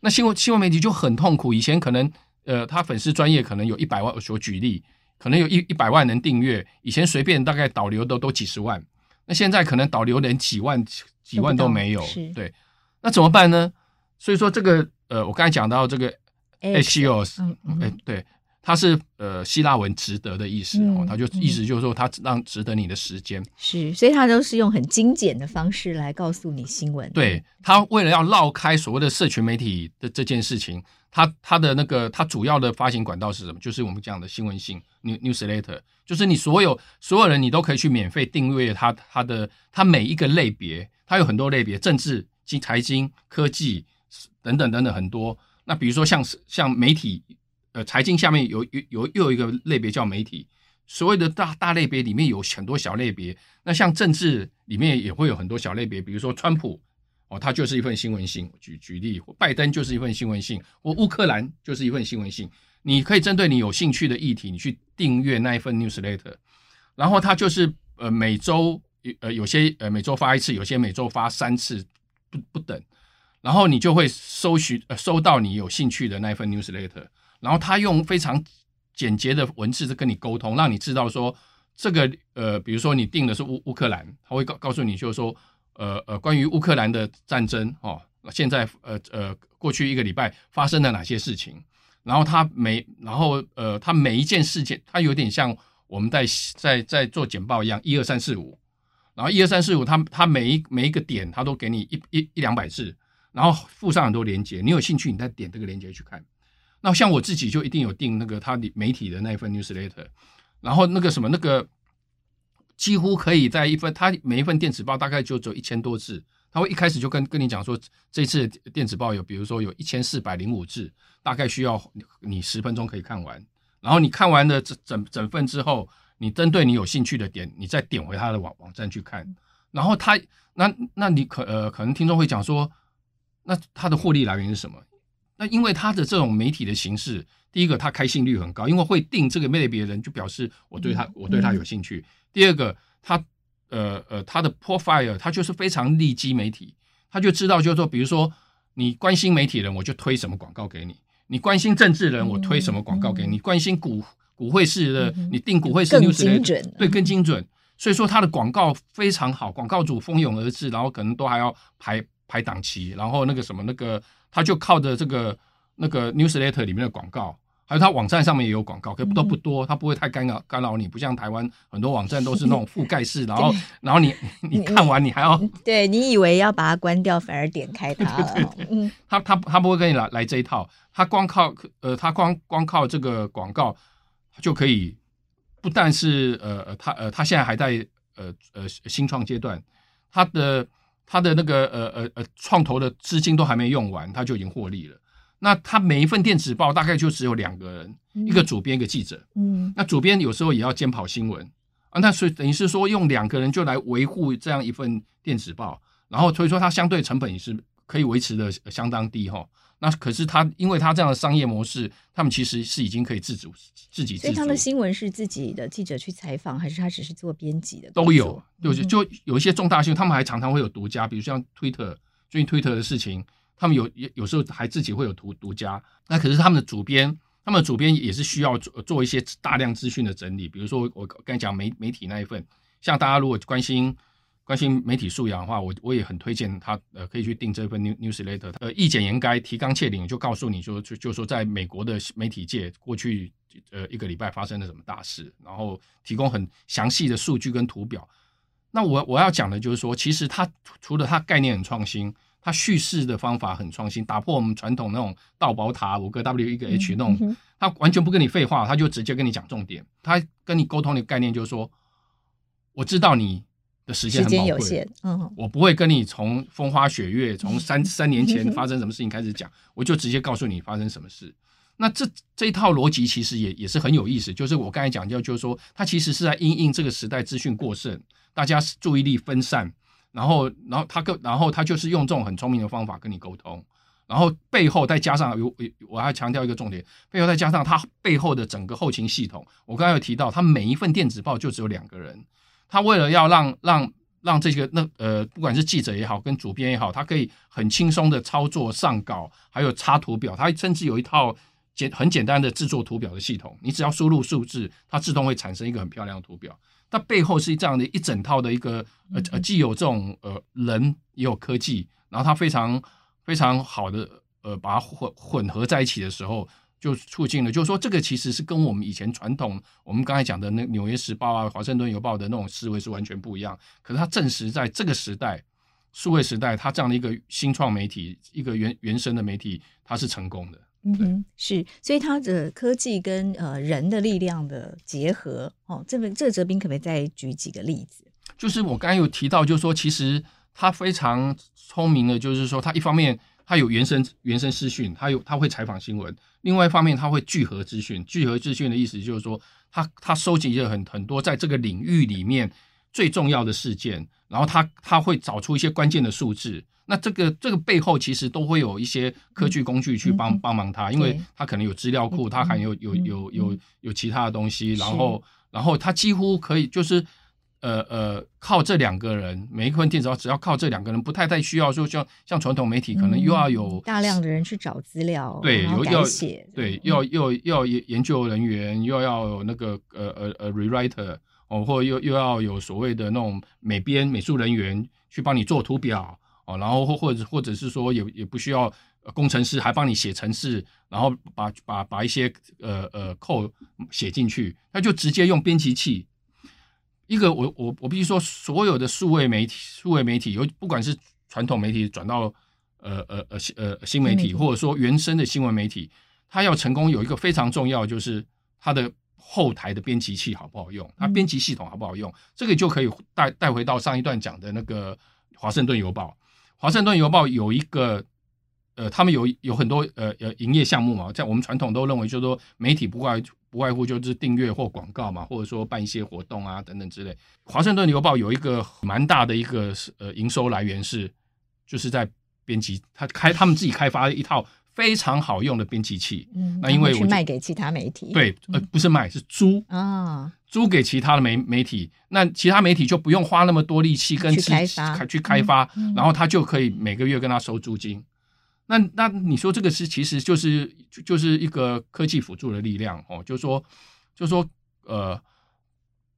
那新闻新闻媒体就很痛苦。以前可能呃，他粉丝专业可能有一百万，我举例。可能有一一百万人订阅，以前随便大概导流都都几十万，那现在可能导流连几万几万都没有，对，那怎么办呢？所以说这个呃，我刚才讲到这个 Axios，哎、嗯嗯，对，它是呃希腊文值得的意思哦，它、嗯、就意思就是说它让值得你的时间，是，所以它都是用很精简的方式来告诉你新闻，对，它为了要绕开所谓的社群媒体的这件事情。它它的那个它主要的发行管道是什么？就是我们讲的新闻信 newsletter，就是你所有所有人你都可以去免费订阅它它的它每一个类别，它有很多类别，政治、经财经、科技等等等等很多。那比如说像像媒体，呃，财经下面有有有又有一个类别叫媒体，所谓的大大类别里面有很多小类别。那像政治里面也会有很多小类别，比如说川普。哦，它就是一份新闻信。举举例，拜登就是一份新闻信，或乌克兰就是一份新闻信。你可以针对你有兴趣的议题，你去订阅那一份 newsletter，然后它就是呃每周呃有些呃每周发一次，有些每周发三次，不不等。然后你就会搜寻呃收到你有兴趣的那一份 newsletter，然后他用非常简洁的文字在跟你沟通，让你知道说这个呃比如说你定的是乌乌克兰，他会告告诉你就是说。呃呃，关于乌克兰的战争哦，现在呃呃，过去一个礼拜发生了哪些事情？然后他每然后呃，他每一件事件，他有点像我们在在在做简报一样，一二三四五，然后一二三四五，他他每一每一个点，他都给你一一一两百字，然后附上很多连接，你有兴趣，你再点这个连接去看。那像我自己就一定有订那个他的媒体的那一份 newsletter，然后那个什么那个几乎可以在一份，他每一份电子报大概就只有一千多字，他会一开始就跟跟你讲说，这次电子报有，比如说有一千四百零五字，大概需要你十分钟可以看完。然后你看完了整整整份之后，你针对你有兴趣的点，你再点回他的网网站去看。然后他那那你可呃可能听众会讲说，那他的获利来源是什么？那因为他的这种媒体的形式，第一个他开信率很高，因为会定这个类别的人就表示我对他、嗯、我对他有兴趣。第二个，他呃呃他的 profile 他就是非常利基媒体，他就知道就是说，比如说你关心媒体人，我就推什么广告给你。你关心政治人，我推什么广告给你？嗯、你关心股股会市的，嗯、你定股会市 news 更精准，对，更精准。所以说他的广告非常好，广告主蜂拥而至，然后可能都还要排排档期，然后那个什么那个，他就靠着这个那个 newsletter 里面的广告。还有他网站上面也有广告，可都不多，他不会太干扰干扰你，不像台湾很多网站都是那种覆盖式，然后 然后你 你看完你还要对你以为要把它关掉，反而点开它了。对对对嗯，他他他不会跟你来来这一套，他光靠呃他光光靠这个广告就可以，不但是呃呃他呃他现在还在呃呃新创阶段，他的他的那个呃呃呃创投的资金都还没用完，他就已经获利了。那他每一份电子报大概就只有两个人，嗯、一个主编，一个记者。嗯，那主编有时候也要兼跑新闻啊。那所以等于是说，用两个人就来维护这样一份电子报，然后所以说它相对成本也是可以维持的相当低哈。那可是他因为他这样的商业模式，他们其实是已经可以自主自己自主。所以他的新闻是自己的记者去采访，还是他只是做编辑的？都有，就就有一些重大新闻，他们还常常会有独家，比如像推特最近推特的事情。他们有有时候还自己会有独独家，那可是他们的主编，他们的主编也是需要做做一些大量资讯的整理。比如说我刚才讲媒媒体那一份，像大家如果关心关心媒体素养的话，我我也很推荐他呃可以去订这份 new newsletter。呃，意简言赅，提纲挈领，就告诉你说就就说在美国的媒体界过去呃一个礼拜发生了什么大事，然后提供很详细的数据跟图表。那我我要讲的就是说，其实它除了它概念很创新。他叙事的方法很创新，打破我们传统那种道宝塔五个 W 一个 H 那种，他完全不跟你废话，他就直接跟你讲重点。他跟你沟通的概念就是说，我知道你的时间很宝贵，嗯，我不会跟你从风花雪月，从 三三年前发生什么事情开始讲，我就直接告诉你发生什么事。那这这一套逻辑其实也也是很有意思，就是我刚才讲，到就是说，他其实是在因应这个时代资讯过剩，大家注意力分散。然后，然后他跟，然后他就是用这种很聪明的方法跟你沟通，然后背后再加上有，我还强调一个重点，背后再加上他背后的整个后勤系统。我刚才有提到，他每一份电子报就只有两个人，他为了要让让让这个那呃，不管是记者也好，跟主编也好，他可以很轻松的操作上稿，还有插图表，他甚至有一套简很简单的制作图表的系统，你只要输入数字，它自动会产生一个很漂亮的图表。它背后是这样的一整套的一个呃呃，既有这种呃人也有科技，然后它非常非常好的呃把它混混合在一起的时候，就促进了，就是说这个其实是跟我们以前传统我们刚才讲的那《纽约时报》啊、《华盛顿邮报》的那种思维是完全不一样。可是它证实在这个时代，数位时代，它这样的一个新创媒体，一个原原生的媒体，它是成功的。嗯哼，是，所以它的科技跟呃人的力量的结合，哦，这边这个哲斌可不可以再举几个例子？就是我刚才有提到，就是说其实他非常聪明的，就是说他一方面他有原生原生资讯，他有他会采访新闻；另外一方面他会聚合资讯。聚合资讯的意思就是说，他他收集了很很多在这个领域里面最重要的事件，然后他他会找出一些关键的数字。那这个这个背后其实都会有一些科技工具去帮帮忙他，因为他可能有资料库，他还有有有有有其他的东西，然后然后他几乎可以就是呃呃靠这两个人，每一份电子报只要靠这两个人，不太太需要说像像传统媒体可能又要有大量的人去找资料，对，又要写，对，又要又要研究人员，又要有那个呃呃呃 rewriter 哦，或又又要有所谓的那种美编美术人员去帮你做图表。哦，然后或或者或者是说也也不需要工程师还帮你写程式，然后把把把一些呃呃 code 写进去，他就直接用编辑器。一个我我我必须说，所有的数位媒体数位媒体，有不管是传统媒体转到呃呃呃呃新媒体，或者说原生的新闻媒体，它要成功有一个非常重要，就是它的后台的编辑器好不好用，它编辑系统好不好用，这个就可以带带回到上一段讲的那个《华盛顿邮报》。《华盛顿邮报》有一个呃，他们有有很多呃呃营业项目嘛，在我们传统都认为就是说媒体不外不外乎就是订阅或广告嘛，或者说办一些活动啊等等之类。《华盛顿邮报》有一个蛮大的一个呃营收来源是，就是在编辑，他开他们自己开发一套。非常好用的编辑器，嗯，那因为我去卖给其他媒体，对，呃，不是卖，是租啊，租给其他的媒媒体，那其他媒体就不用花那么多力气跟去开发，去开发，嗯，然后他就可以每个月跟他收租金。那那你说这个是其实就是就是一个科技辅助的力量哦，就是说就是说呃，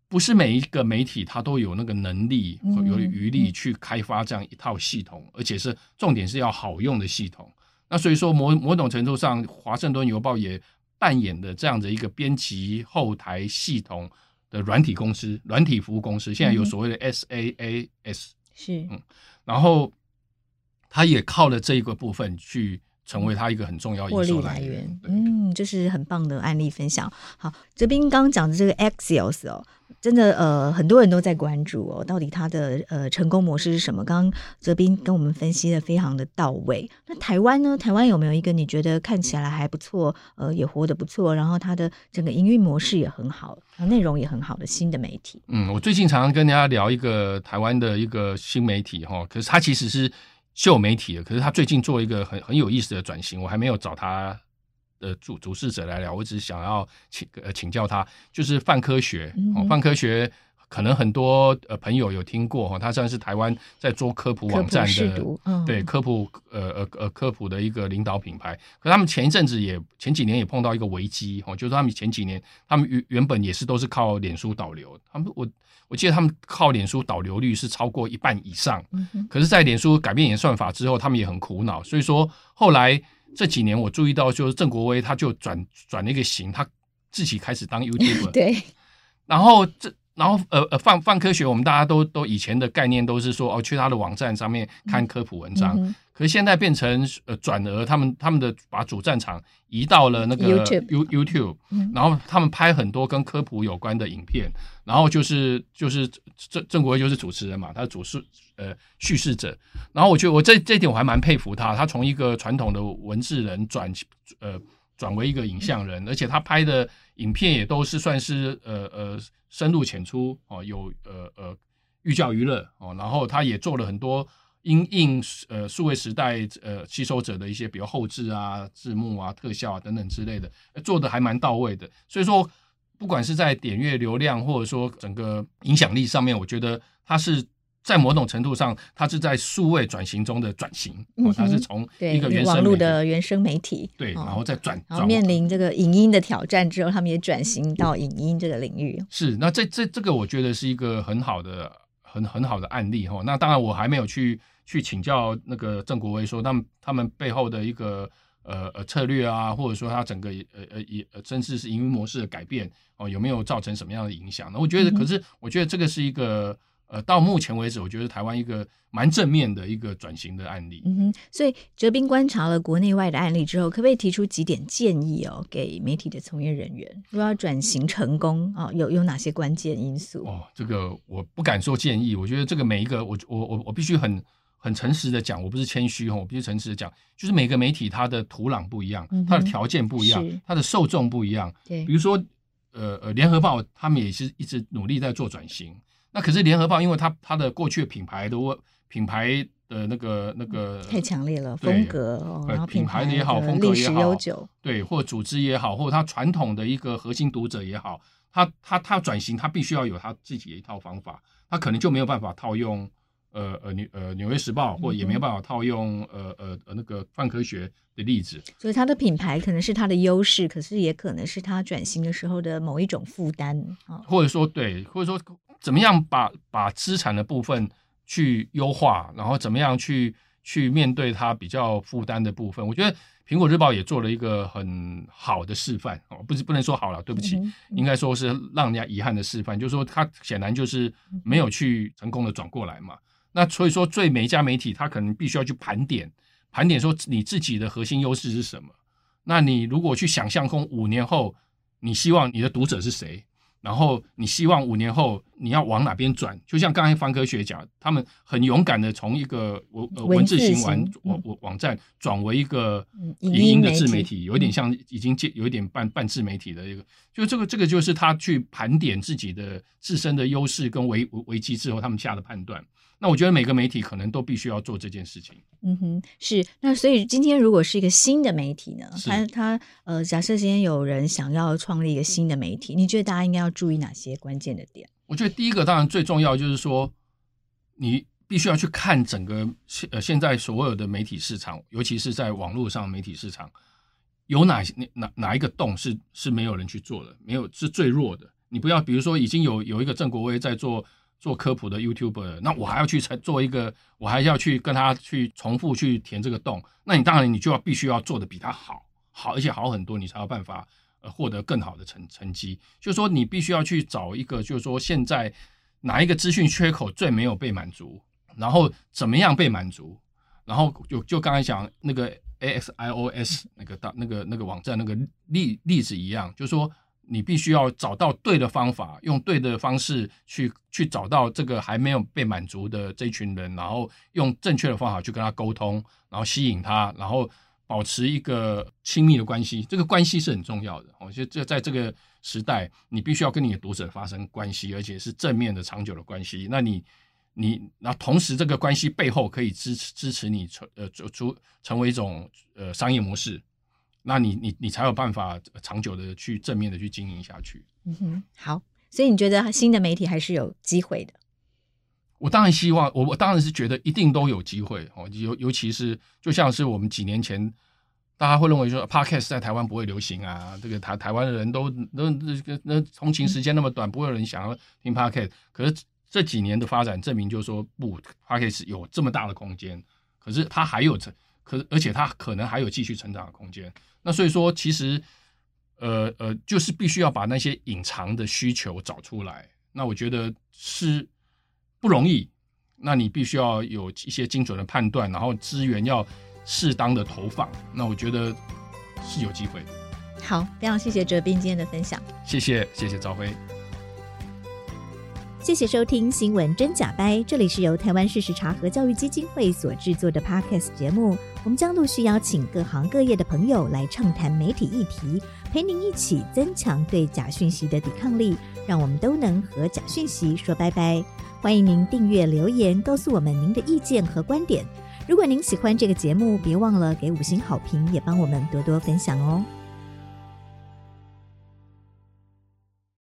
不是每一个媒体它都有那个能力和有余力去开发这样一套系统，而且是重点是要好用的系统。那所以说，某某种程度上，《华盛顿邮报》也扮演的这样的一个编辑后台系统的软体公司、软体服务公司。现在有所谓的 SaaS，是嗯，然后他也靠了这一个部分去成为他一个很重要的获利来源。嗯，这是很棒的案例分享。好，哲斌刚刚讲的这个 Axios 哦。真的呃，很多人都在关注哦，到底它的呃成功模式是什么？刚刚哲斌跟我们分析的非常的到位。那台湾呢？台湾有没有一个你觉得看起来还不错，呃，也活得不错，然后它的整个营运模式也很好，内容也很好的新的媒体？嗯，我最近常常跟大家聊一个台湾的一个新媒体哈，可是它其实是旧媒体的，可是他最近做一个很很有意思的转型，我还没有找他。的主主事者来聊，我只是想要请呃请教他，就是泛科学哦，泛科学可能很多呃朋友有听过哈，他算是台湾在做科普网站的，嗯、对科普呃呃呃科普的一个领导品牌。可他们前一阵子也前几年也碰到一个危机哦，就是他们前几年他们原原本也是都是靠脸书导流，他们我我记得他们靠脸书导流率是超过一半以上，可是，在脸书改变演算法之后，他们也很苦恼，所以说后来。这几年我注意到，就是郑国威他就转转了一个型，他自己开始当 YouTuber。对。然后这，然后呃呃，放放科学，我们大家都都以前的概念都是说，哦，去他的网站上面看科普文章。嗯、可是现在变成呃转而他们他们的把主战场移到了那个 YouTube, You YouTube，然后他们拍很多跟科普有关的影片。然后就是就是郑郑国威就是主持人嘛，他主事。呃，叙事者，然后我觉得我这这一点我还蛮佩服他，他从一个传统的文字人转呃转为一个影像人，而且他拍的影片也都是算是呃呃深入浅出哦，有呃呃寓教于乐哦，然后他也做了很多因应呃数位时代呃吸收者的一些比如后置啊、字幕啊、特效啊等等之类的，做的还蛮到位的。所以说，不管是在点阅流量或者说整个影响力上面，我觉得它是。在某种程度上，它是在数位转型中的转型，哦，它是从一个原生网络的原生媒体，对，然后再转，然后面临这个影音的挑战之后，他们也转型到影音这个领域。是，那这这这个我觉得是一个很好的、很很好的案例哈。那当然，我还没有去去请教那个郑国威说，他们他们背后的一个呃呃策略啊，或者说他整个呃呃也甚至是营运模式的改变哦，有没有造成什么样的影响？呢我觉得，可是我觉得这个是一个。呃，到目前为止，我觉得台湾一个蛮正面的一个转型的案例。嗯哼，所以哲斌观察了国内外的案例之后，可不可以提出几点建议哦，给媒体的从业人员，如果要转型成功啊、哦，有有哪些关键因素？哦，这个我不敢说建议，我觉得这个每一个，我我我我必须很很诚实的讲，我不是谦虚哈，我必须诚实的讲，就是每个媒体它的土壤不一样，它的条件不一样，它的受众不一样。对，比如说，呃呃，联合报他们也是一直努力在做转型。那可是联合报，因为它它的过去的品牌的品牌的那个那个太强烈了，风格，然后品牌的也好，风格也好，对，或组织也好，或者它传统的一个核心读者也好，它它它转型，它必须要有它自己的一套方法，它可能就没有办法套用呃呃纽呃纽约时报，或也没有办法套用呃呃呃那个泛科学的例子，所以它的品牌可能是它的优势，可是也可能是它转型的时候的某一种负担啊，或者说对，或者说。怎么样把把资产的部分去优化，然后怎么样去去面对它比较负担的部分？我觉得苹果日报也做了一个很好的示范哦，不是不能说好了，对不起，应该说是让人家遗憾的示范，就是说它显然就是没有去成功的转过来嘛。那所以说，对每一家媒体，它可能必须要去盘点盘点，说你自己的核心优势是什么？那你如果去想象空五年后。你希望你的读者是谁？然后你希望五年后你要往哪边转？就像刚才方科学讲，他们很勇敢的从一个文呃文字型网网网网站转为一个影音的自媒体，有一点像已经有一点半半自媒体的一个，就这个这个就是他去盘点自己的自身的优势跟危危机之后，他们下的判断。那我觉得每个媒体可能都必须要做这件事情。嗯哼，是。那所以今天如果是一个新的媒体呢？他他呃，假设今天有人想要创立一个新的媒体，你觉得大家应该要注意哪些关键的点？我觉得第一个当然最重要就是说，你必须要去看整个现呃现在所有的媒体市场，尤其是在网络上媒体市场，有哪些哪哪一个洞是是没有人去做的，没有是最弱的。你不要比如说已经有有一个郑国威在做。做科普的 YouTuber，那我还要去做一个，我还要去跟他去重复去填这个洞。那你当然你就要必须要做的比他好，好而且好很多，你才有办法呃获得更好的成成绩。就是说你必须要去找一个，就是说现在哪一个资讯缺口最没有被满足，然后怎么样被满足，然后就就刚才讲那个 AXIOS 那个大那个那个网站那个例例子一样，就是说。你必须要找到对的方法，用对的方式去去找到这个还没有被满足的这群人，然后用正确的方法去跟他沟通，然后吸引他，然后保持一个亲密的关系。这个关系是很重要的。我觉得这在这个时代，你必须要跟你的读者发生关系，而且是正面的、长久的关系。那你你那同时，这个关系背后可以支持支持你成呃出成为一种呃商业模式。那你你你才有办法长久的去正面的去经营下去。嗯哼，好，所以你觉得新的媒体还是有机会的？我当然希望，我我当然是觉得一定都有机会哦。尤尤其是就像是我们几年前，大家会认为说 Podcast 在台湾不会流行啊，这个台台湾的人都那那个那通勤时间那么短，不会有人想要听 Podcast。可是这几年的发展证明，就是说不，Podcast 有这么大的空间，可是它还有成。可而且它可能还有继续成长的空间。那所以说，其实，呃呃，就是必须要把那些隐藏的需求找出来。那我觉得是不容易。那你必须要有一些精准的判断，然后资源要适当的投放。那我觉得是有机会的。好，非常谢谢哲斌今天的分享。谢谢，谢谢赵辉。谢谢收听《新闻真假掰》，这里是由台湾事实查核教育基金会所制作的 Podcast 节目。我们将陆续邀请各行各业的朋友来畅谈媒体议题，陪您一起增强对假讯息的抵抗力，让我们都能和假讯息说拜拜。欢迎您订阅留言，告诉我们您的意见和观点。如果您喜欢这个节目，别忘了给五星好评，也帮我们多多分享哦。